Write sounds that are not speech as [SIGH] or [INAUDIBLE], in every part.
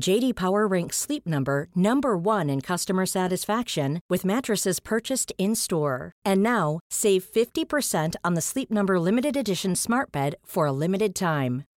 JD Power ranks Sleep Number number 1 in customer satisfaction with mattresses purchased in-store. And now, save 50% on the Sleep Number limited edition Smart Bed for a limited time.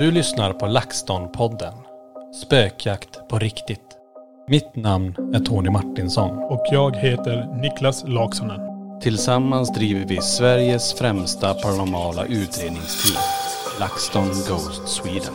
Du lyssnar på LaxTon-podden. Spökjakt på riktigt. Mitt namn är Tony Martinsson. Och jag heter Niklas Laksonen. Tillsammans driver vi Sveriges främsta paranormala utredningsteam. LaxTon Ghost Sweden.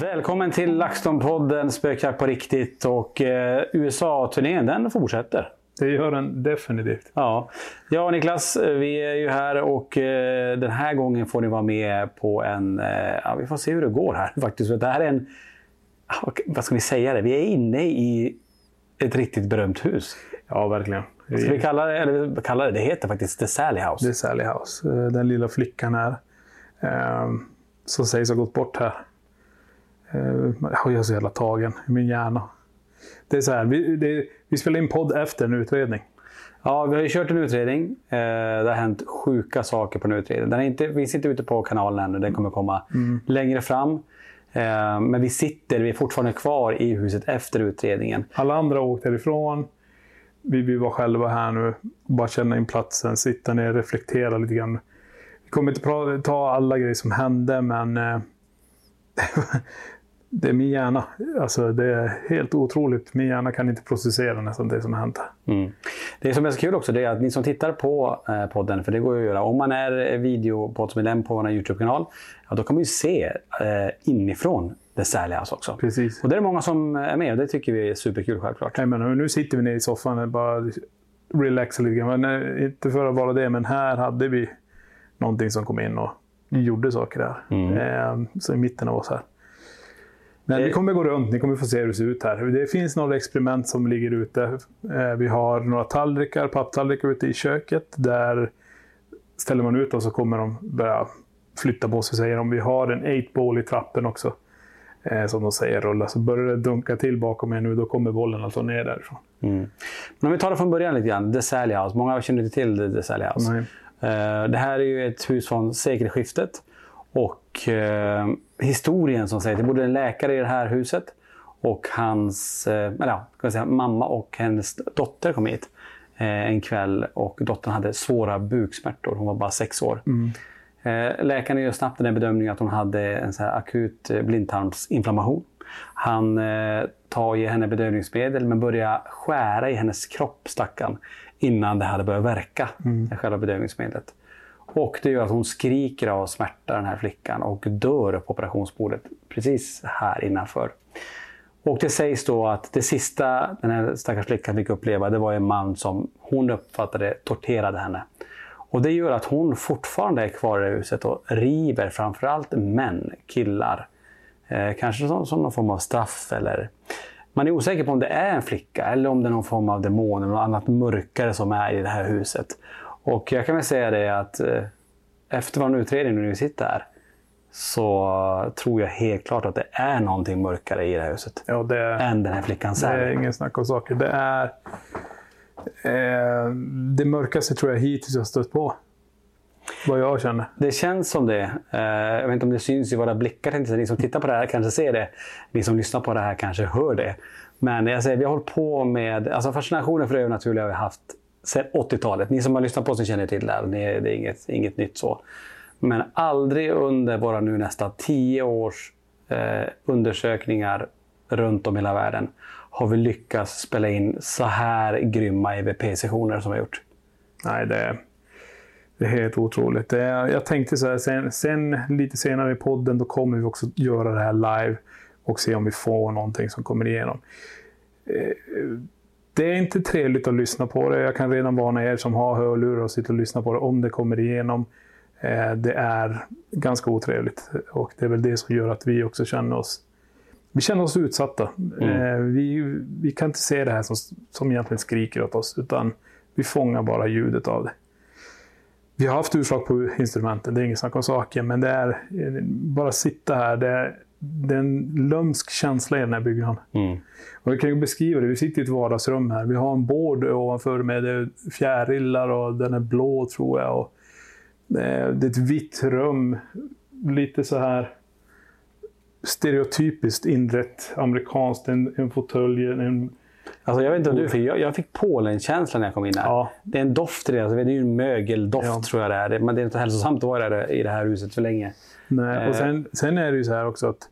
Välkommen till LaxTon-podden Spökjakt på riktigt och eh, USA-turnén den fortsätter. Det gör den definitivt. Ja. ja, Niklas, vi är ju här och eh, den här gången får ni vara med på en... Eh, ja, vi får se hur det går här faktiskt. Det här är en... Vad ska vi säga? det? Vi är inne i ett riktigt berömt hus. Ja, verkligen. Ska vi kalla det, eller kalla det, det heter faktiskt The Sally House. The Sally House. Eh, den lilla flickan här. Eh, som sägs ha gått bort här. Jag är så jävla tagen i min hjärna. Det är så här, vi, det, vi spelar in podd efter en utredning. Ja, vi har ju kört en utredning. Eh, det har hänt sjuka saker på den utredningen. Den är inte, finns inte ute på kanalen ännu. Den kommer komma mm. längre fram. Eh, men vi sitter, vi är fortfarande kvar i huset efter utredningen. Alla andra har åkt härifrån. Vi, vi var själva här nu. Bara känna in platsen, sitta ner, reflektera lite grann. Vi kommer inte ta alla grejer som hände, men eh, [LAUGHS] det är min hjärna. Alltså, det är helt otroligt. Min hjärna kan inte processera nästan det som har hänt. Mm. Det som är så kul också det är att ni som tittar på eh, podden, för det går ju att göra. Om man är videopoddsmedlem på vår YouTube-kanal, ja, då kan man ju se eh, inifrån The Sally House också. Precis. Och det är många som är med och det tycker vi är superkul självklart. Nej, men nu sitter vi nere i soffan och bara relaxar lite grann. Men, eh, inte för att vara det, men här hade vi någonting som kom in och gjorde saker där. Mm. Eh, så i mitten av oss här. Men vi kommer gå runt, ni kommer få se hur det ser ut här. Det finns några experiment som ligger ute. Eh, vi har några tallrikar, papptallrikar ute i köket. Där ställer man ut dem så kommer de börja flytta på sig, säger de. Vi har en 8-ball i trappen också. Eh, som de säger rulla. Så börjar det dunka till bakom er nu, då kommer bollen alltså ner därifrån. Mm. Men om vi tar det från början lite grann. Sally House. Många känner inte till The Sally House. Nej. Eh, det här är ju ett hus från sekelskiftet. Och historien som säger, det bodde en läkare i det här huset och hans eh, eller, ja, kan säga, mamma och hennes dotter kom hit eh, en kväll och dottern hade svåra buksmärtor. Hon var bara sex år. Mm. Eh, läkaren gör snabbt den bedömningen att hon hade en så akut blindtarmsinflammation. Han tar ger henne bedövningsmedel men börjar skära i hennes kropp, stackarn, innan det hade börjat verka, mm. själva bedövningsmedlet. Och det gör att hon skriker av smärta, den här flickan, och dör på operationsbordet precis här innanför. Och det sägs då att det sista den här stackars flickan fick uppleva, det var en man som hon uppfattade torterade henne. Och det gör att hon fortfarande är kvar i huset och river framförallt män, killar. Eh, kanske som, som någon form av straff eller... Man är osäker på om det är en flicka eller om det är någon form av demon eller något annat mörkare som är i det här huset. Och jag kan väl säga det att eh, efter vår utredning, när vi sitter här, så tror jag helt klart att det är någonting mörkare i det här huset. Ja, det än den här flickan Det är ingen snack om saker. Det är eh, det mörkaste tror jag hittills jag stött på. Vad jag känner. Det känns som det. Eh, jag vet inte om det syns i våra blickar. Ni som tittar på det här kanske ser det. Ni som lyssnar på det här kanske hör det. Men jag säger, vi har hållit på med... Alltså fascinationen för det övernaturliga har vi haft sedan 80-talet. Ni som har lyssnat på oss känner till det. Här. Det är inget, inget nytt så. Men aldrig under våra nu nästan 10 års eh, undersökningar runt om i hela världen har vi lyckats spela in så här grymma EVP-sessioner som vi har gjort. Nej, det är, det är helt otroligt. Det jag tänkte så här, sen, sen, lite senare i podden då kommer vi också göra det här live och se om vi får någonting som kommer igenom. Eh, det är inte trevligt att lyssna på det. Jag kan redan varna er som har hörlurar och sitter och lyssnar på det om det kommer igenom. Eh, det är ganska otrevligt och det är väl det som gör att vi också känner oss vi känner oss utsatta. Mm. Eh, vi, vi kan inte se det här som, som egentligen skriker åt oss, utan vi fångar bara ljudet av det. Vi har haft utslag på instrumenten, det är inget snack om saken, men det är eh, bara sitta här. Det är, det är en lömsk känsla i den här byggnaden. Mm. Och jag kan ju beskriva det. Vi sitter i ett vardagsrum här. Vi har en bord ovanför med fjärilar och den är blå tror jag. Och det är ett vitt rum. Lite så här stereotypiskt inrett amerikanskt. En, en fåtölj, en Alltså jag vet inte om du fick, jag, jag fick Polen-känsla när jag kom in här. Ja. Det är en doft i det. Alltså det är ju en mögeldoft ja. tror jag det är. Men det är inte hälsosamt att vara i det här huset för länge. Nej, och eh. sen, sen är det ju så här också att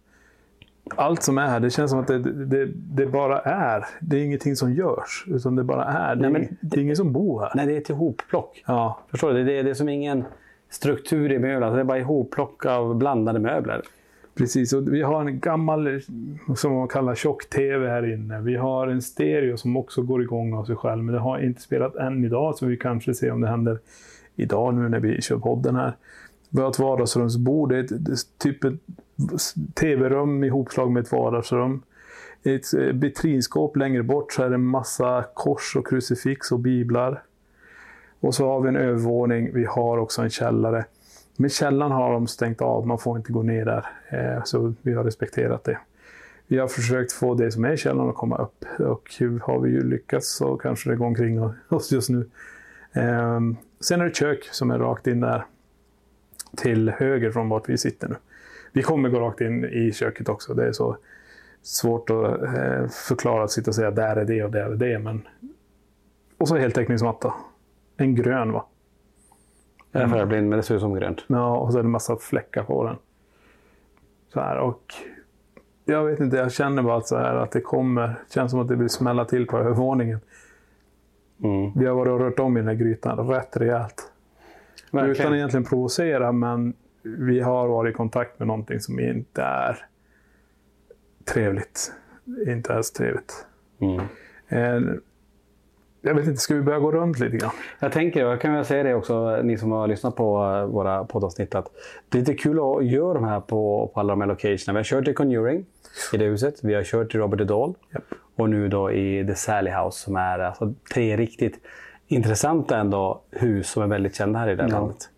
allt som är här, det känns som att det, det, det, bara är. Det är ingenting som görs, utan det bara är. Det, nej, är, det är ingen som bor här. Nej, det är ett ihopplock. Ja. Förstår du? Det är, det är som ingen struktur i möblerna. Det är bara ihopplock av blandade möbler. Precis, och vi har en gammal, som man kallar tjock-tv här inne. Vi har en stereo som också går igång av sig själv, men det har inte spelat än idag, så vi kanske ser om det händer idag nu när vi kör podden här. Vi har ett vardagsrumsbord, det är, ett, typ ett tv-rum ihopslag med ett vardagsrum. I ett eh, vitrinskåp längre bort så är det en massa kors och krucifix och biblar. Och så har vi en övervåning, vi har också en källare. Men källaren har de stängt av, man får inte gå ner där. Eh, så vi har respekterat det. Vi har försökt få det som är i källaren att komma upp och har vi ju lyckats så kanske det går omkring oss just nu. Ehm, sen är det ett kök som är rakt in där till höger från vart vi sitter nu. Vi kommer gå rakt in i köket också. Det är så svårt att eh, förklara, att sitta och säga där är det och där är det. Men... Och så heltäckningsmatta. En grön va? Jag är färgblind, men det ser ut som grönt. Ja, och så är det en massa fläckar på den. Så här, och jag vet inte, jag känner bara att, så här, att det kommer. Känns som att det vill smälla till på övervåningen. Mm. Vi har varit och rört om i den här grytan rätt rejält. Verkligen. Utan egentligen provocera, men vi har varit i kontakt med någonting som inte är trevligt. Inte alls trevligt. Mm. Eh, jag vet inte, ska vi börja gå runt lite grann? Jag tänker, jag kan väl säga det också, ni som har lyssnat på våra poddavsnitt, att det är lite kul att göra de här på, på alla de här locationerna. Vi har kört i Conjuring, i det huset. Vi har kört i Robert Doll. Yep. Och nu då i The Sally House, som är alltså tre riktigt intressanta ändå hus som är väldigt kända här i det här mm. landet.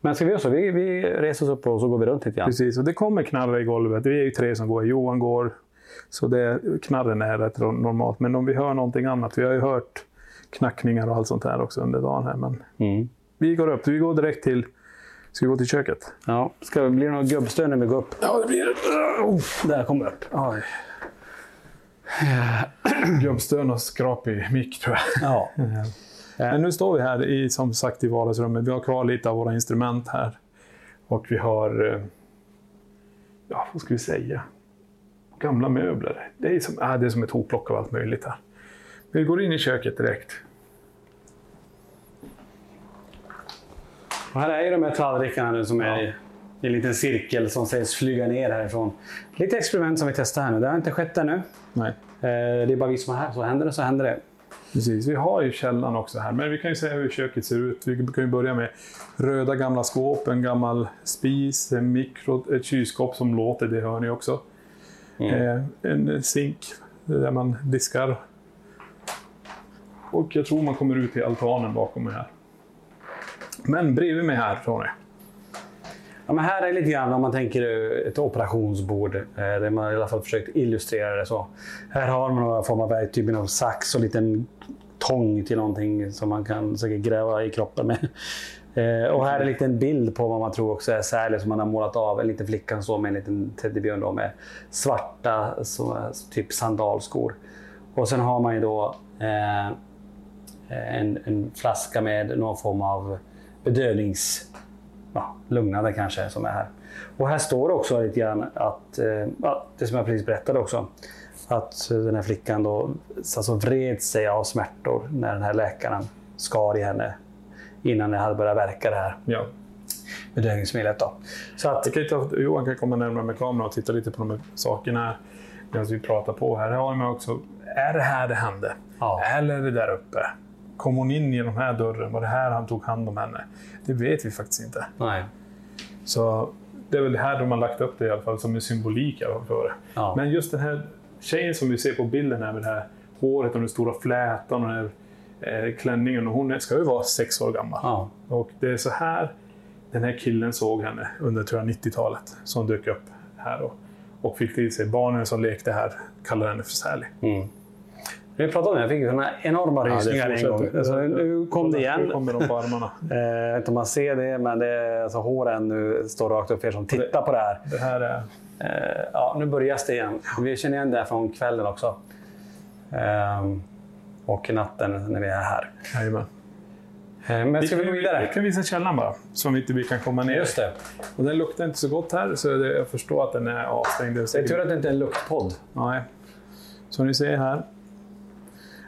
Men ska vi göra så? Vi, vi reser oss upp och så går vi runt lite grann. Precis, och det kommer knarra i golvet. Vi är ju tre som går. Johan går. Så det, knarren är rätt normalt. Men om vi hör någonting annat. Vi har ju hört knackningar och allt sånt där också under dagen. Här. Men mm. Vi går upp. Vi går direkt till... Ska vi gå till köket? Ja. Ska det bli någon gubbstön när vi går upp? Ja, det blir det. Oh, där kommer upp. Oj. Gubbstön och skrapig mick tror jag. Ja. [LAUGHS] Men nu står vi här i, som sagt i vardagsrummet. Vi har kvar lite av våra instrument här. Och vi har, eh, ja vad ska vi säga, gamla möbler. Det är som, äh, det är som ett hopplock av allt möjligt här. Vi går in i köket direkt. Och här är ju de här tallrikarna nu som är i en liten cirkel som sägs flyga ner härifrån. Lite experiment som vi testar här nu. Det har inte skett ännu. Nej. Eh, det är bara vi som är här. Så händer det så händer det. Precis, vi har ju källan också här. Men vi kan ju se hur köket ser ut. Vi kan ju börja med röda gamla skåp, en gammal spis, en mikro, ett kylskåp som låter, det hör ni också. Mm. Eh, en zink där man diskar och jag tror man kommer ut till altanen bakom mig här. Men bredvid mig här, Tony. Ja, men här är lite grann om man tänker ett operationsbord. Eh, där man i alla fall försökt illustrera det så. Här har man någon form av verktyg med någon sax och en liten tång till någonting som man kan säkert gräva i kroppen med. Eh, och här är en liten bild på vad man tror också är särlig som man har målat av. En liten flicka som står med en liten teddybjörn då med svarta så, typ sandalskor. Och sen har man ju då eh, en, en, flaska med någon form av bedövnings... Ja, lugnande kanske som är här. Och här står det också lite grann att, eh, ja, det som jag precis berättade också, att den här flickan då alltså vred sig av smärtor när den här läkaren skar i henne innan det hade börjat verka det här Ja. bedövningsmedlet. Då. Så att, Jag kan ta, Johan kan komma närmare med kameran och titta lite på de här sakerna medan vi pratar på. Här har man också, är det här det hände? Ja. Eller är det där uppe? Kom hon in genom den här dörren? Var det här han tog hand om henne? Det vet vi faktiskt inte. nej. Så det är väl här de har lagt upp det i alla fall som en symbolik i alla fall för det. Ja. Men just den här tjejen som vi ser på bilden här med det här håret och den stora flätan och den här eh, klänningen. Och hon ska ju vara sex år gammal. Ja. Och det är så här den här killen såg henne under tror jag, 90-talet. Som dök upp här och, och fick till sig barnen som lekte här kallade henne för Sally. Mm. Vi pratade om det, jag fick såna enorma rysningar en gång. Alltså, nu kom det Nu igen. kommer de på armarna. [LAUGHS] Eh, Jag vet inte om man ser det, men det är, alltså, håren nu står rakt upp för er som tittar på det här. Det här är... Eh, ja, nu börjar det igen. Vi känner igen det här från kvällen också. Ehm, och natten när vi är här. Jajamän. Eh, men ska vi gå Jag vidare? kan visa källan bara, så inte vi kan komma ner. Just det. Och den luktar inte så gott här, så det, jag förstår att den är avstängd. Det är tur att det inte är en luktpodd. Nej. Som ni ser här.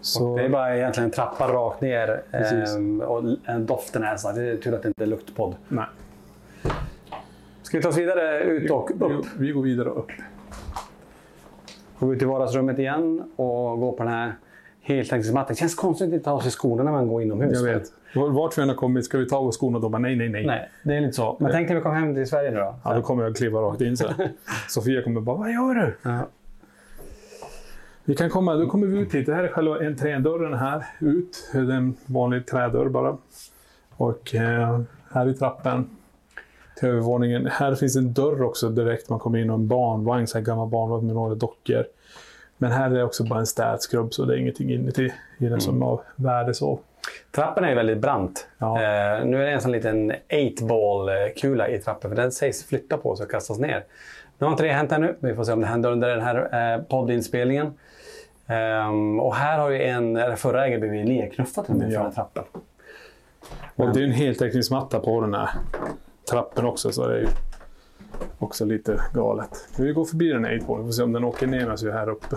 Så, Det är bara egentligen en trappa rakt ner. Ehm, och en doften är så. Det är tur att det inte är luktpodd. nej. Ska vi ta oss vidare ut och upp? Vi, vi går vidare upp. Gå ut i vardagsrummet igen och gå på den här heltäckningsmattan. Det känns konstigt att inte ta av sig skorna när man går inomhus. Jag vet. Vart vi än har kommit, ska vi ta av oss skorna? De bara nej, nej, nej. Nej, det är lite så. Men tänk när vi kommer hem till Sverige nu då. Ja, då kommer jag kliva rakt in så här. [LAUGHS] Sofia kommer bara, vad gör du? Ja. Vi kan komma, då kommer vi ut hit. Det här är själva entrédörren här ut. Det är en vanlig trädörr bara. Och eh, här är trappen till övervåningen. Här finns en dörr också direkt man kommer in och en barnvagn, så här gammal barnvagn med några dockor. Men här är det också bara en städskrubb så det är ingenting inuti i den som av värde så. Trappen är väldigt brant. Ja. Eh, nu är det en sån liten 8-ball-kula i trappen för den sägs flytta på sig och kastas ner. Nu har inte det hänt ännu. Vi får se om det händer under den här eh, poddinspelningen. Ehm, och här har ju en, eller förra ägaren blivit nedknuffad till och med Ja. här trappen. Och det är en heltäckningsmatta på den här trappen också så det är ju också lite galet. Men vi går förbi den här 8 Vi får se om den åker ner är här uppe.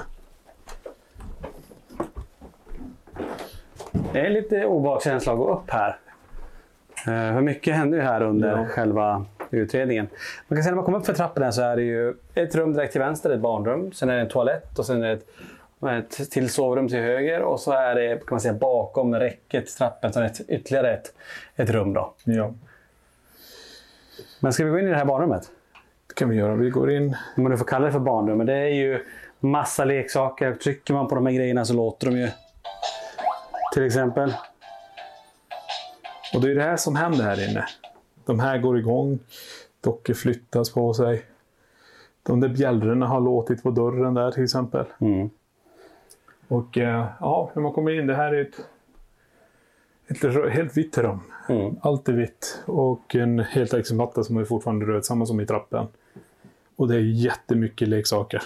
Det är lite obehagskänsla att gå upp här. För mycket händer ju här under Ja. själva utredningen. Man kan säga när man kommer upp för trappan här så är det ju ett rum direkt till vänster, ett barnrum. Sen är det en toalett och sen är det ett, ett till sovrum till höger. Och så är det kan man säga, bakom räcket trappen så är det ett, ytterligare ett, ett rum. Då. Ja, Men ska vi gå in i det här barnrummet? det kan vi göra. Vi går in. Om man nu får kalla det för barnrum. Men det är ju massa leksaker. Trycker man på de här grejerna så låter de ju. Till exempel. Och det är det här som händer här inne. De här går igång. Dockor flyttas på sig. De där bjällrorna har låtit på dörren där till exempel. Mm. Och eh, ja, när man kommer in, det här är ett, ett helt vitt rum. Mm. Allt är vitt. Och en heltäckningsmatta som är fortfarande röd, samma som i trappen. Och det är jättemycket leksaker.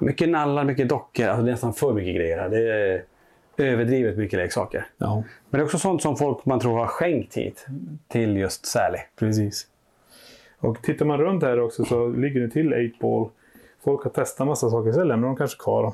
Mycket nallar, mycket dockor. Alltså det är nästan för mycket grejer här. Det är överdrivet mycket leksaker. Ja, Men det är också sånt som folk man tror har skänkt hit till just Sally. precis. Och tittar man runt här också så ligger det till 8-ball. Folk har testat massa saker, sen lämnar de kanske kvar dem.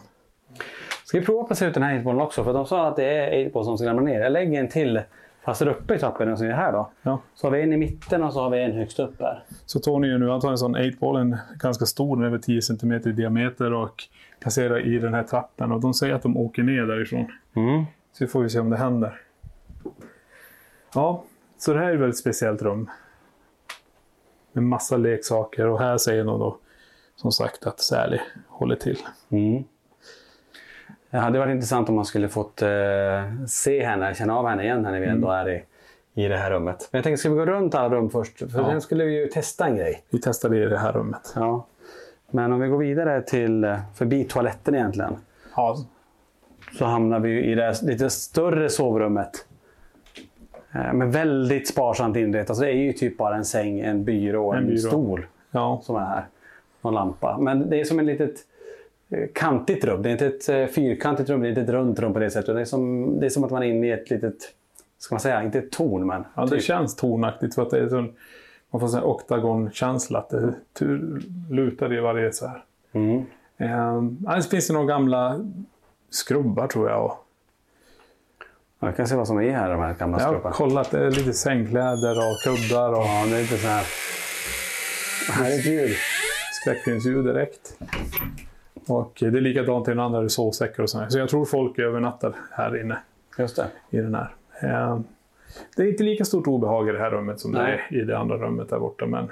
Ska vi prova att placera ut den här 8 också? För de sa att det är 8 som ska lämna ner. Jag lägger en till fast där uppe i trappan som är här då. Ja. Så har vi en i mitten och så har vi en högst upp här. Så Tony nu, han tar en sån 8-ball, en ganska stor, den är över 10 cm i diameter och placerar i den här trappen. Och de säger att de åker ner därifrån. Mm. Så får vi se om det händer. Ja, så det här är ett väldigt speciellt rum. Med massa leksaker och här säger de då som sagt att Sally håller till. Mm. Det hade varit intressant om man skulle fått eh, se henne, känna av henne igen när vi ändå är i, i det här rummet. Men jag tänkte, ska vi gå runt alla rum först? För Ja. sen skulle vi ju testa en grej. Vi testar det i det här rummet. Ja. Men om vi går vidare till eh, förbi toaletten egentligen. Ja, Så hamnar vi i det lite större sovrummet. Eh, Men väldigt sparsamt inrett. Alltså det är ju typ bara en säng, en byrå och en, En byrå. stol ja, som är här. Och lampa. Men det är som ett litet kantigt rum. Det är inte ett eh, fyrkantigt rum, det är inte ett runt rum på det sättet. Det är som, det är som att man är inne i ett litet, ska man säga, inte ett torn men ja det typ. känns tonaktigt för att det är sån, man får en oktagonkänsla. Att det tur- lutar i varje så här. Mm. Ehm, annars finns det några gamla skrubbar tror jag. Och Ja, Jag kan se vad som är här, de här gamla jag har skrubbarna. kollat, det är lite sängkläder och kuddar och Ja, det är lite så här. Herregud. skräckfilmsljud direkt. Och det är likadant i den andra, det är sovsäckar och sånt. Så jag tror folk övernattar här inne Just det. i den här. Eh, Det är inte lika stort obehag i det här rummet som Nej. det är i det andra rummet där borta, men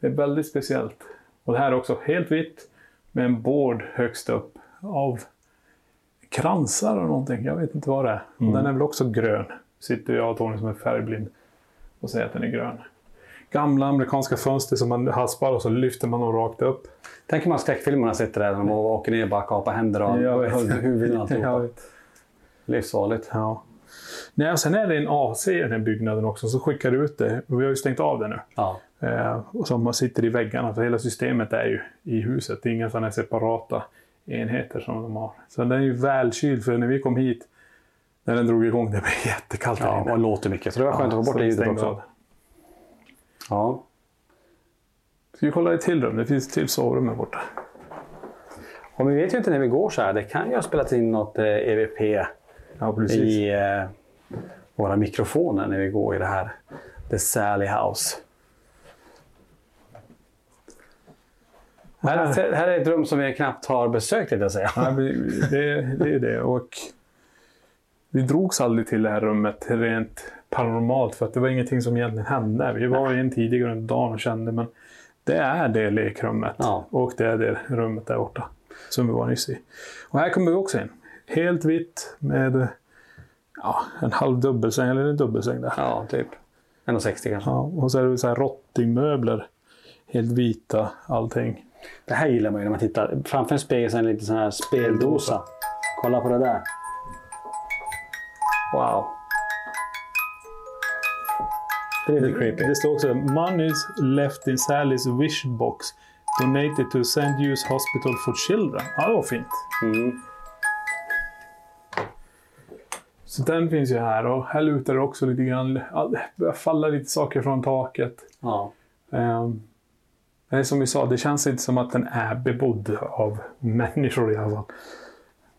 det är väldigt speciellt. Och det här är också helt vitt med en bord högst upp av kransar och någonting. Jag vet inte vad det är. Och den är väl också grön. Sitter jag och Tony som är färgblind och säger att den är grön. Gamla amerikanska fönster som man haspar och så lyfter man dem rakt upp. Tänk hur man skräckfilmerna sitter där när de åker ner och bara kapar händer och huvuden och alltihopa. Livsfarligt. Ja. Nej, och sen är det en AC i den här byggnaden också, så skickar det ut det. Vi har ju stängt av det nu. Ja. Eh, och som sitter i väggarna, för hela systemet är ju i huset. Det är inga sådana separata enheter som de har. Så den är ju välkyld, för när vi kom hit, när den drog igång, det blev jättekallt ja, och låter mycket. Så det var skönt att få bort det ljudet också. av. Ja. Ska vi kolla ett till rum? Det finns till sovrum här borta. Och vi vet ju inte när vi går så här. Det kan ju ha spelat in något eh, EVP Ja, i eh, våra mikrofoner när vi går i det här The Sally House. Här, här är ett rum som vi knappt har besökt, vill jag säga. Ja, det, det är det. Och vi drogs aldrig till det här rummet rent paranormalt för att det var ingenting som egentligen hände. Vi var in tidigare under dagen och kände men det är det lekrummet Ja. och det är det rummet där borta som vi var nyss i. Och här kommer vi också in. Helt vitt med ja, en halv dubbelsäng eller en dubbelsäng där. Ja, typ. 1,60 kanske. Ja, och så är det så här rottingmöbler. Helt vita, allting. Det här gillar man ju när man tittar. Framför en spegel så är det en liten sån här speldosa. Kolla på det där. Wow. Det är lite creepy. Det står också “Monies left in Sally's wish box donated to St. Hughes Hospital for Children”. Ja, det var fint. Mm. Så den finns ju här och här lutar det också lite grann. Det börjar falla lite saker från taket. Ja. Um, det är som vi sa, det känns inte som att den är bebodd av människor i alla fall.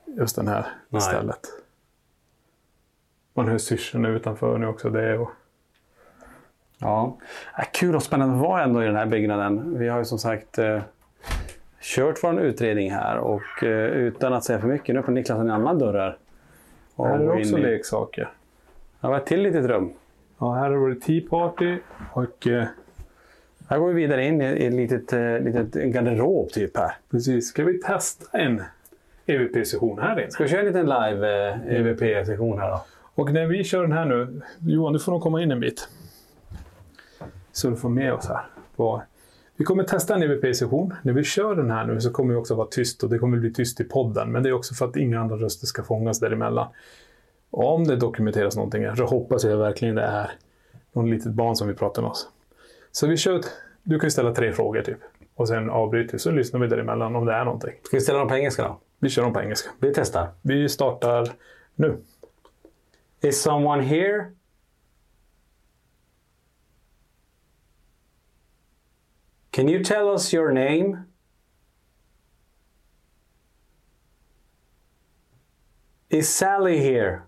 Just den här Nej. stället. Man hör syrsorna utanför nu också. Det är, och, Ja. Ja, Kul och spännande vara ändå i den här byggnaden. Vi har ju som sagt eh, kört vår utredning här och eh, utan att säga för mycket, nu öppnar Niklas en annan dörr här. Och här är det också i- leksaker. Vi har ett till litet rum. Ja, här har det Tea Party och eh, Här går vi vidare in i ett litet, eh, litet en garderob typ här. precis. Ska vi testa en EVP-session här inne? Ska vi köra en liten live eh, EVP-session här då? Och när vi kör den här nu, Johan du får nog komma in en bit. Så du får med oss här. På. Vi kommer testa en EVP-session. När vi kör den här nu så kommer det också vara tyst och det kommer bli tyst i podden. Men det är också för att inga andra röster ska fångas däremellan. Om det dokumenteras någonting så hoppas jag verkligen det är någon litet barn som vill prata med oss. Så vi kör, du kan ställa tre frågor typ. Och sen avbryter vi, så lyssnar vi däremellan om det är någonting. Ska vi ställa dem på engelska då? Vi kör dem på engelska. Vi testar. Vi startar nu. Is someone here? Can you tell us your name? Is Sally here?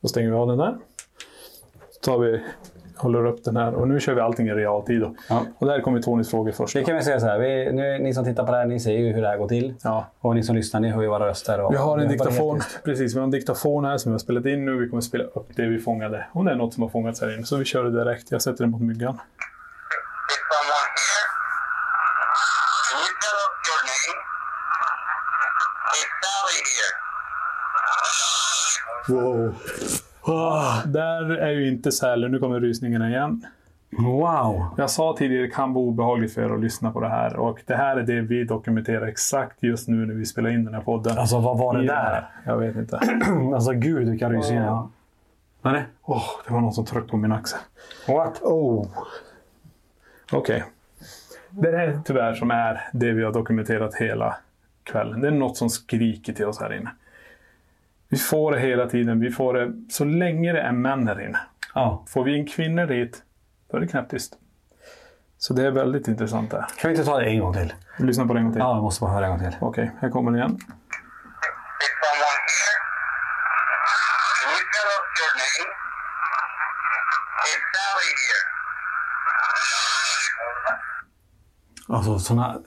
Då stänger vi av den där. Så tar vi, håller upp den här och nu kör vi allting i realtid. Ja. Och där kommer Tonys frågor först. Det kan vi säga så här. Vi, nu, ni som tittar på det här, ni ser ju hur det här går till. Ja. Och ni som lyssnar, ni hör ju våra röster. Och, Vi har en diktafon. Precis, vi har en diktafon här som vi har spelat in nu. Vi kommer spela upp det vi fångade. Om det är något som har fångats här inne. Så vi kör det direkt. Jag sätter det mot myggan. Is Ah, där är ju inte Sally. Nu kommer rysningarna igen. Wow! Jag sa tidigare det kan vara obehagligt för er att lyssna på det här. Och det här är det vi dokumenterar exakt just nu när vi spelar in den här podden. Alltså vad var det I där? Jag vet inte. [CLEARS THROAT] Alltså gud vilka rysningar. Ja. Vad är det? Åh, det var någon som tryckte på min axel. What? Oh. Okej. Det är tyvärr som är det vi har dokumenterat hela kvällen. Det är något som skriker till oss här inne. Vi får det hela tiden. Vi får det så länge det är män här inne. Ja. Får vi in kvinnor dit, då är det knäpptyst. Så det är väldigt intressant där. Kan vi inte ta det en gång till? Vi lyssnar på det en gång till. Ja, jag måste bara höra en gång till. Okej, här kommer den igen. Alltså såna,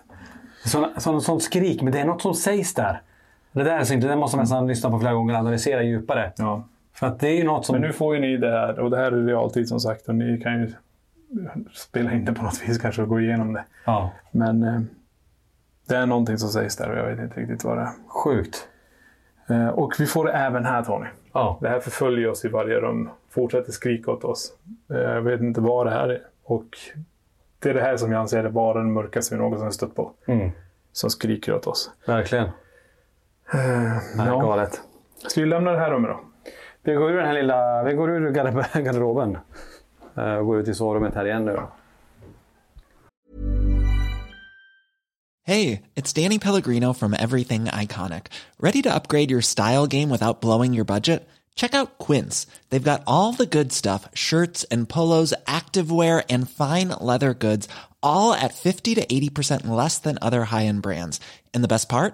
såna, såna, sånt skrik, men det är något som sägs där. Det där är så inte, det måste man nästan lyssna på flera gånger och analysera djupare. Ja. För att det är ju något som... Men nu får ju ni det här och det här är realtid som sagt och ni kan ju spela in det på något vis kanske och gå igenom det. Ja, Men eh, det är någonting som sägs där och jag vet inte riktigt vad det är. sjukt. Eh, och vi får det även här Tony. Ja. Det här förföljer oss i varje rum. Fortsätter skrika åt oss. Eh, jag vet inte vad det här är. Och det är det här som jag anser vara den mörkaste vi någonsin stött på. Mm. Som skriker åt oss. Verkligen. Eh, Ja. ja. Galet. Ska vi lämna det här rummet då? Vi går ur den här lilla... Vi går ur [LAUGHS] garderoben. Eh, Och går ut i sovrummet här igen nu då. Hey, it's Danny Pellegrino from Everything Iconic. Ready to upgrade your style game without blowing your budget? Check out Quince. They've got all the good stuff shirts and polos, activewear, and fine leather goods, all at 50 to 80% less than other high end brands. And the best part?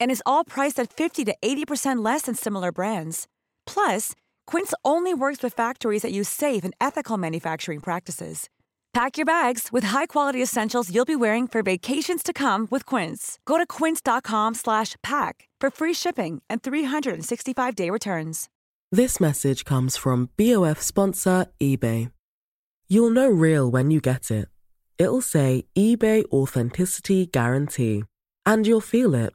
And is all priced at 50 to 80% less than similar brands. Plus, Quince only works with factories that use safe and ethical manufacturing practices. Pack your bags with high-quality essentials you'll be wearing for vacations to come with Quince. Go to quince.com slash pack for free shipping and 365-day returns. This message comes from BOF sponsor eBay. You'll know real when you get it. It'll say eBay Authenticity Guarantee. And you'll feel it.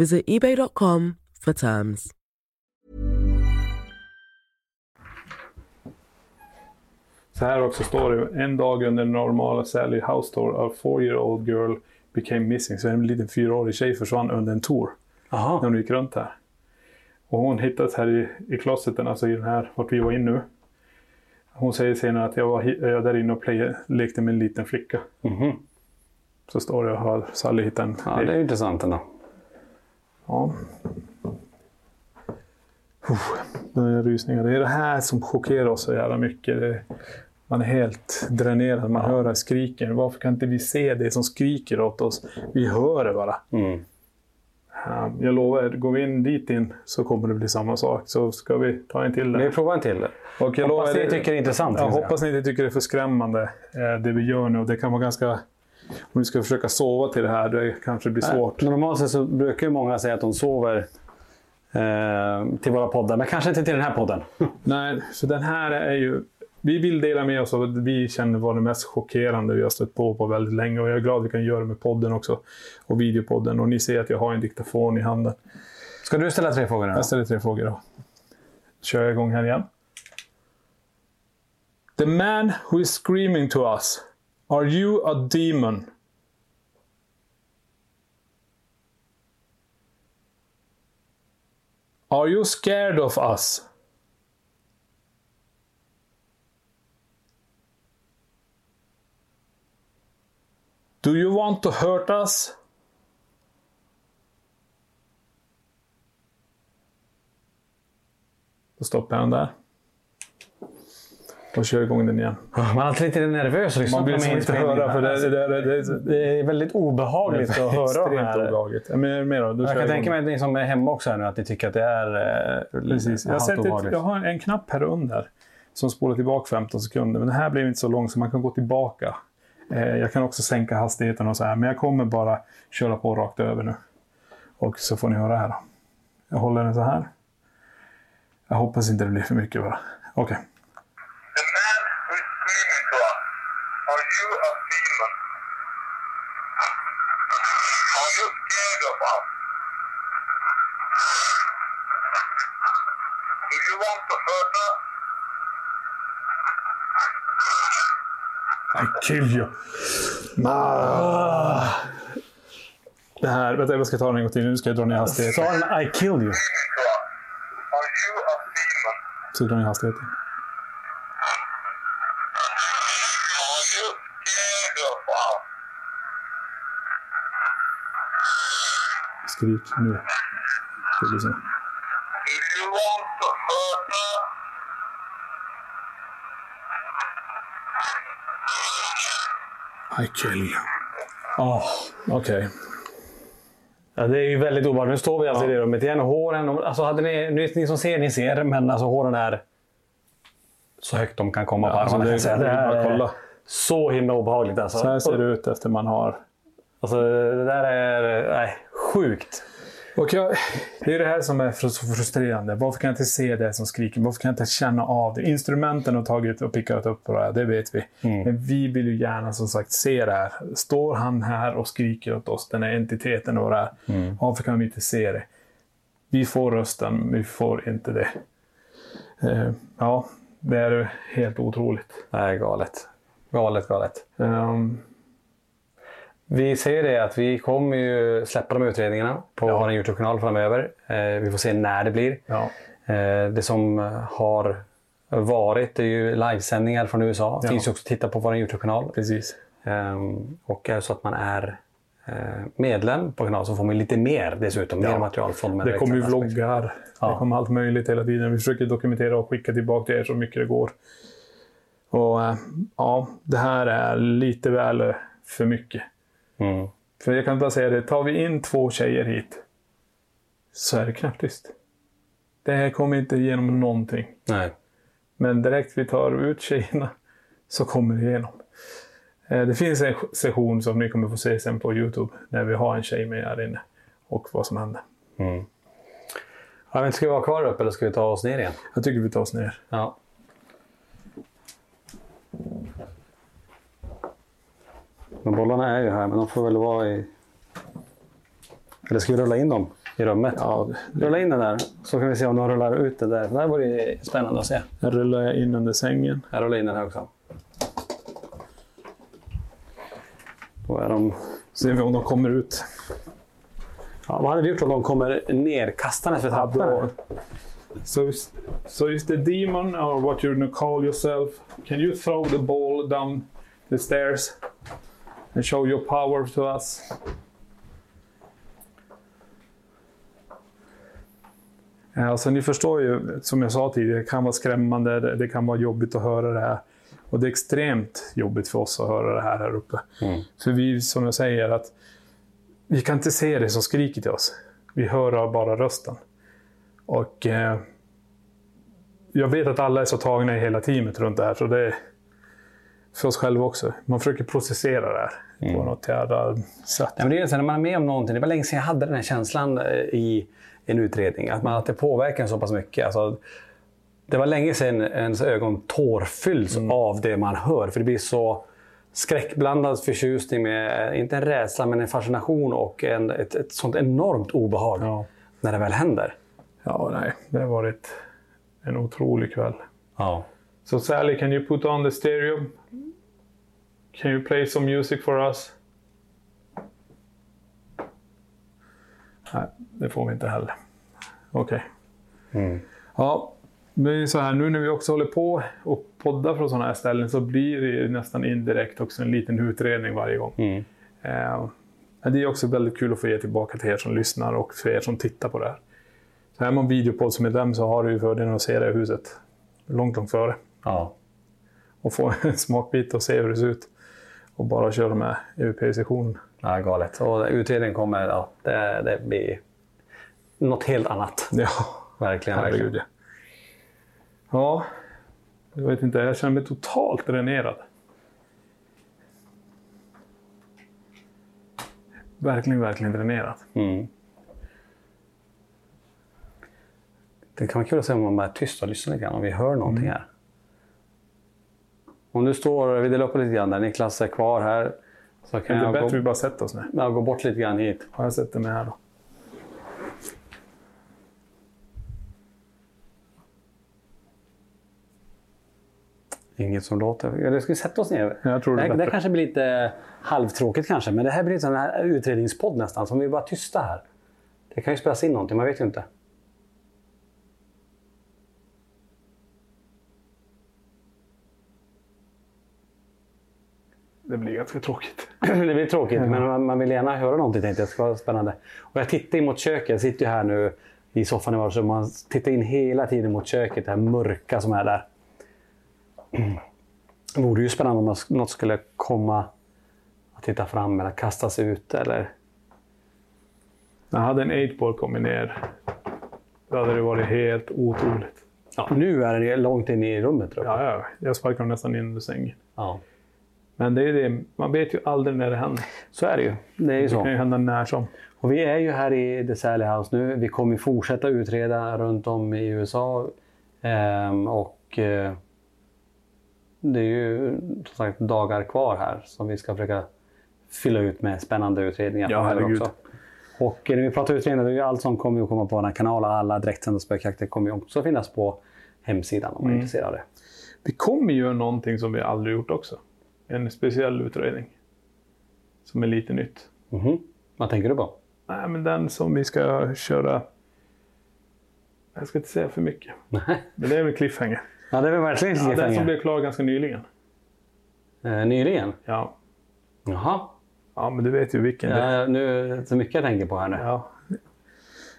Visit eBay.com for terms. Så här också står det. En dag under normala Sally House Tour, a four-year-old girl became missing. Så en liten fyraårig tjej försvann under en tour. Jaha. När hon gick runt här. Och hon hittades här i, i closeten, alltså i den här, vart vi var in nu. Hon säger senare att jag var, jag där inne och play, lekte med en liten flicka. Mhm. Så står det, har Sally hittat en... Ja, det är intressant ändå. Ja. Det är rysningar. Det är det här som chockerar oss så jävla mycket. Det, man är helt dränerad. Man hör skriken. Varför kan inte vi se det som skriker åt oss? Vi hör det bara. Mm. Ja, Jag lovar, går vi in dit in så kommer det bli samma sak. Så ska vi ta en till där. Vi provar en till. Och jag Hoppas lovar, ni tycker det är intressant. Jag hoppas ni inte tycker det är för skrämmande eh, det vi gör nu. Det kan vara ganska... Om vi ska försöka sova till det här, det kanske blir svårt. Nej, Normalt sett så brukar ju många säga att de sover eh, till våra poddar, men kanske inte till den här podden. [LAUGHS] Nej, så den här är ju... Vi vill dela med oss av vad vi känner var det mest chockerande vi har stött på på väldigt länge. Och jag är glad att vi kan göra det med podden också. Och videopodden. Och ni ser att jag har en diktafon i handen. Ska du ställa tre frågor nu? Jag ställer tre frågor då. Kör jag igång här igen. The man who is screaming to us. Are you a demon? Are you scared of us? Do you want to hurt us? Då stoppar jag den. Och kör igång den igen. Man är alltid lite nervös lyssna Man vill de som inte höra för det, det, det, det, det är väldigt obehagligt att höra de Extremt här. obehagligt. Men mer då? då Jag kan tänka mig att ni som är hemma också här nu, att ni tycker att det är eh, Precis. Jag, obehagligt. jag har en knapp här under som spolar tillbaka 15 sekunder. Men den här blev inte så lång så man kan gå tillbaka. Eh, jag kan också sänka hastigheten och så här. Men jag kommer bara köra på rakt över nu. Och så får ni höra här. Då. Jag håller den så här. Jag hoppas inte det blir för mycket bara. Okej. The man who is screaming to us, are you a demon? Are you scared of us? Do you want to hurt us? I kill you. Ah. Det här, vänta jag ska ta den en gång till. Nu ska jag dra ner hastigheten. Sa den I kill you? Så drar ner hastigheten. Skrik nu. Det blir så. Do you want to hurt us? I kill you. Oh, Okej. Ja, det är ju väldigt obehagligt. Nu står vi alltså i det rummet igen. Håren, alltså hade ni, ni, ni som ser, ni ser, men alltså håren är så högt de kan komma på alltså det- Så det att är kolla. Så himla obehagligt alltså. Så här ser det ut efter man har... Alltså det där är nej, sjukt. Och jag, det är det här som är så frustrerande. Varför kan jag inte se det som skriker? Varför kan jag inte känna av det? Instrumenten har tagit och pickat upp på det här, det vet vi. Men vi vill ju gärna som sagt se det här. Står han här och skriker åt oss, den här entiteten och det här. Varför kan vi inte se det? Vi får rösten, men vi får inte det. Eh, ja, det är helt otroligt. Nej, galet. Galet, galet. Ehm, Vi säger det att vi kommer ju släppa de utredningarna på vår Youtube-kanal framöver. Eh, vi får se när det blir. ja. Eh, det som har varit är ju livesändningar från USA. Ja. finns ju också att titta på vår Youtube-kanal. Precis. Ehm, och är det så att man är eh, medlem på kanalen så får man lite mer dessutom. Mer material från de Det kommer ju vloggar. Ja. Det kommer allt möjligt hela tiden. Vi försöker dokumentera och skicka tillbaka till er så mycket det går. Och ja, det här är lite väl för mycket. Mm. För jag kan bara säga det, tar vi in två tjejer hit så är det knäpptyst. Det här kommer inte igenom någonting. Nej. Men direkt vi tar ut tjejerna så kommer det igenom. Eh, Det finns en session som ni kommer få se sen på Youtube när vi har en tjej med här inne och vad som händer. Ja, men ska vi vara kvar uppe eller ska vi ta oss ner igen? Jag tycker vi tar oss ner. Ja. Men bollarna är ju här, men de får väl vara i... Eller ska vi rulla in dem i rummet? Ja, Rulla in den där, så kan vi se om de rullar ut det där. Det där vore spännande att se. Jag rullar in under sängen. Jag rullar in den här också. Då är de... Ser vi om de kommer ut. Ja, vad hade vi gjort om de kommer nerkastandes för trappan? So, so is the demon or what gonna call yourself? Can you throw the ball down the stairs and show your power to us? Alltså, ni förstår ju, som jag sa tidigare, det kan vara skrämmande, det, kan vara jobbigt att höra det här. Och det är extremt jobbigt för oss att höra det här här uppe. Mm. För vi, som jag säger, att vi kan inte se det som skriker till oss. Vi hör bara rösten. Och eh, jag vet att alla är så tagna i hela teamet runt det här, så det för oss själva också. Man försöker processera det här på något jävla sätt. Ja, men det är så när man är med om någonting. Det var länge sedan jag hade den här känslan eh, i en utredning. Att, man, att det påverkar en så pass mycket. Alltså, det var länge sedan ens ögon tårfylls av det man hör. För det blir så skräckblandad förtjusning med, inte en rädsla, men en fascination och en, ett, ett sånt enormt obehag Ja. när det väl händer. Ja, nej. Det har varit en otrolig kväll. Ja. So Sally, can you put on the stereo? Can you play some music for us? Nej, det får vi inte heller. Okej. Ja, det är så här, nu när vi också håller på och poddar från sådana här ställen så blir det nästan indirekt också en liten utredning varje gång. Eh, men det är också väldigt kul att få ge tillbaka till er som lyssnar och för er som tittar på det här. Så är man videopodd som är dem så har du ju fördelen att se det i huset långt, långt före Ja. och få en smakbit och se hur det ser ut. Och bara köra med EVP-sessionen. ja, galet. Och utredningen kommer, ja, det, det blir något helt annat. Ja, Verkligen. herregud verkligen. ja. Ja, jag vet inte. Jag känner mig totalt dränerad. Verkligen, verkligen dränerad. Mm. Det kan vara kul att se om man bara är tyst och lyssnar lite grann, om vi hör någonting Mm. här. Om du står, vi delar upp lite grann där, Niklas är kvar här. Så Är kan det jag bättre gå, vi bara sätter oss ner? jag gå bort lite grann hit. Har jag sett det med här då? Inget som låter. Ja, Ska vi sätta oss ner? Jag tror det är det, det kanske blir lite halvtråkigt kanske, men det här blir en sån här utredningspodd nästan, som vi bara tysta här. Det kan ju spelas in någonting, man vet ju inte. Det blir ganska tråkigt. [CLEARS THROAT] det blir tråkigt, men man, vill gärna höra någonting tänkte jag. Det ska vara spännande. Och jag tittar in mot köket. Jag sitter ju här nu i soffan i vardagsrummet. Man tittar in hela tiden mot köket, det här mörka som är där. [CLEARS THROAT] Det vore ju spännande om något skulle komma att titta fram eller kastas ut. Eller... När hade en 8-ball kommit ner, då hade det varit helt otroligt. Ja, nu är det långt in i rummet. Tror jag. Ja, ja. Jag sparkade dem nästan in under sängen. Ja. Men det är det, man vet ju aldrig när det händer. Så är det ju. Det är ju Det så. kan ju hända när som. Och vi är ju här i The Sally House nu. Vi kommer ju fortsätta utreda runt om i USA. Ehm, och eh, det är ju som sagt dagar kvar här som vi ska försöka fylla ut med spännande utredningar. Ja, herregud. Och när vi pratar utredningar, det är ju allt som kommer att komma på den här kanalen. Alla direktsända spökjakter kommer ju också finnas på hemsidan om man är Mm. intresserad av det. Kommer göra någonting som vi aldrig gjort också. En speciell utredning. Som är lite nytt. Mhm. Vad tänker du på? Nej, men den som vi ska köra... Jag ska inte säga för mycket. Men det är väl cliffhanger. Ja, det är väl verkligen Ja, den som cliffhanger. blev klar ganska nyligen. Eh, nyligen? Ja. Jaha. Ja, men du vet ju vilken det är. Ja, nu, så mycket jag tänker på här nu. Ja.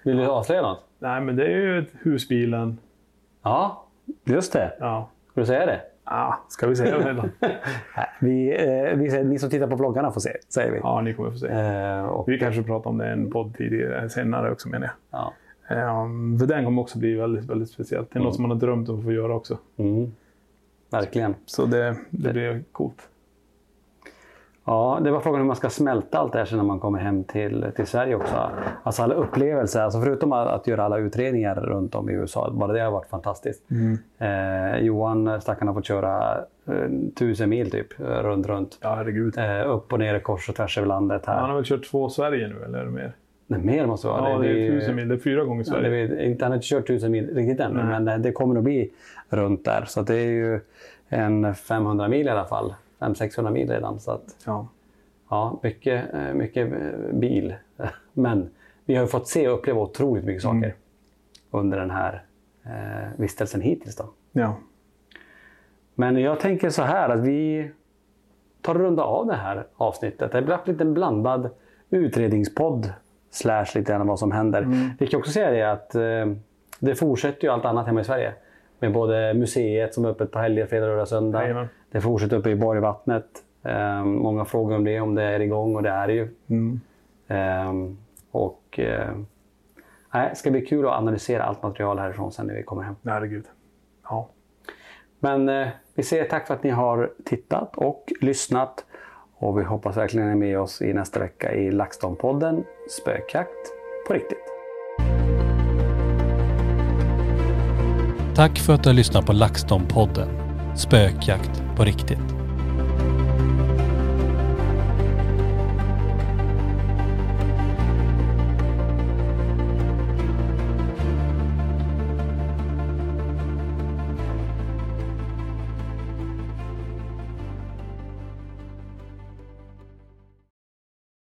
Vill du avslöja något? Nej, men det är ju husbilen. Ja, just det. Ja. Ska du säga det? Ja, ska vi? Nej, Vi, eh, vi säger, ni som tittar på vloggarna får se, säger vi. Ja, ni kommer få se. Eh, och, Vi kanske pratar om det i en podd tidigare, senare också menar jag. ja. Um, för den kommer också bli väldigt, väldigt speciellt. Det är något som man har drömt om att få göra också. mm. Verkligen. Så det, det blir coolt. Ja, det var frågan hur man ska smälta allt det här sen när man kommer hem till, till Sverige också. Alltså alla upplevelser, alltså förutom att, att göra alla utredningar runt om i USA, bara det har varit fantastiskt. Eh, Johan, stackaren, har fått köra eh, tusen mil typ, eh, runt, runt. Ja, herregud. Eh, upp och ner kors och tvärs över landet här. Han har väl kört två Sverige nu, eller är det mer? Nej, mer måste det vara. Ja, det är blir- tusen mil. Det är fyra gånger Ja, det Sverige. vet, inte, han har inte kört tusen mil riktigt än, Nej. men eh, det kommer att bli runt där. Så det är ju en 500 mil i alla fall. 500-600 mil redan. Så att, Ja. ja, mycket, eh, mycket eh, bil. [LAUGHS] Men vi har ju fått se och uppleva otroligt mycket saker Mm. under den här eh, vistelsen hittills. Då. ja. Men jag tänker så här att vi tar och runda av det här avsnittet. Det blir en liten blandad utredningspodd slash lite grann vad som händer. Mm. Vi kan också säga det att eh, det fortsätter ju allt annat hemma i Sverige. Med både museet som är öppet på helger, fredag, lördag, söndag. Jajamän. Det fortsätter uppe i Borgvattnet. Eh, många frågar om det, om det är igång och det är det ju. Mm. Eh, och eh, det ska bli kul att analysera allt material härifrån sen när vi kommer hem. Herregud. Ja. Men eh, vi säger tack för att ni har tittat och lyssnat. Och vi hoppas verkligen ni är med oss i nästa vecka i LaxTon-podden Spökjakt på riktigt. Tack för att du har lyssnat på LaxTon-podden Spökjakt på riktigt.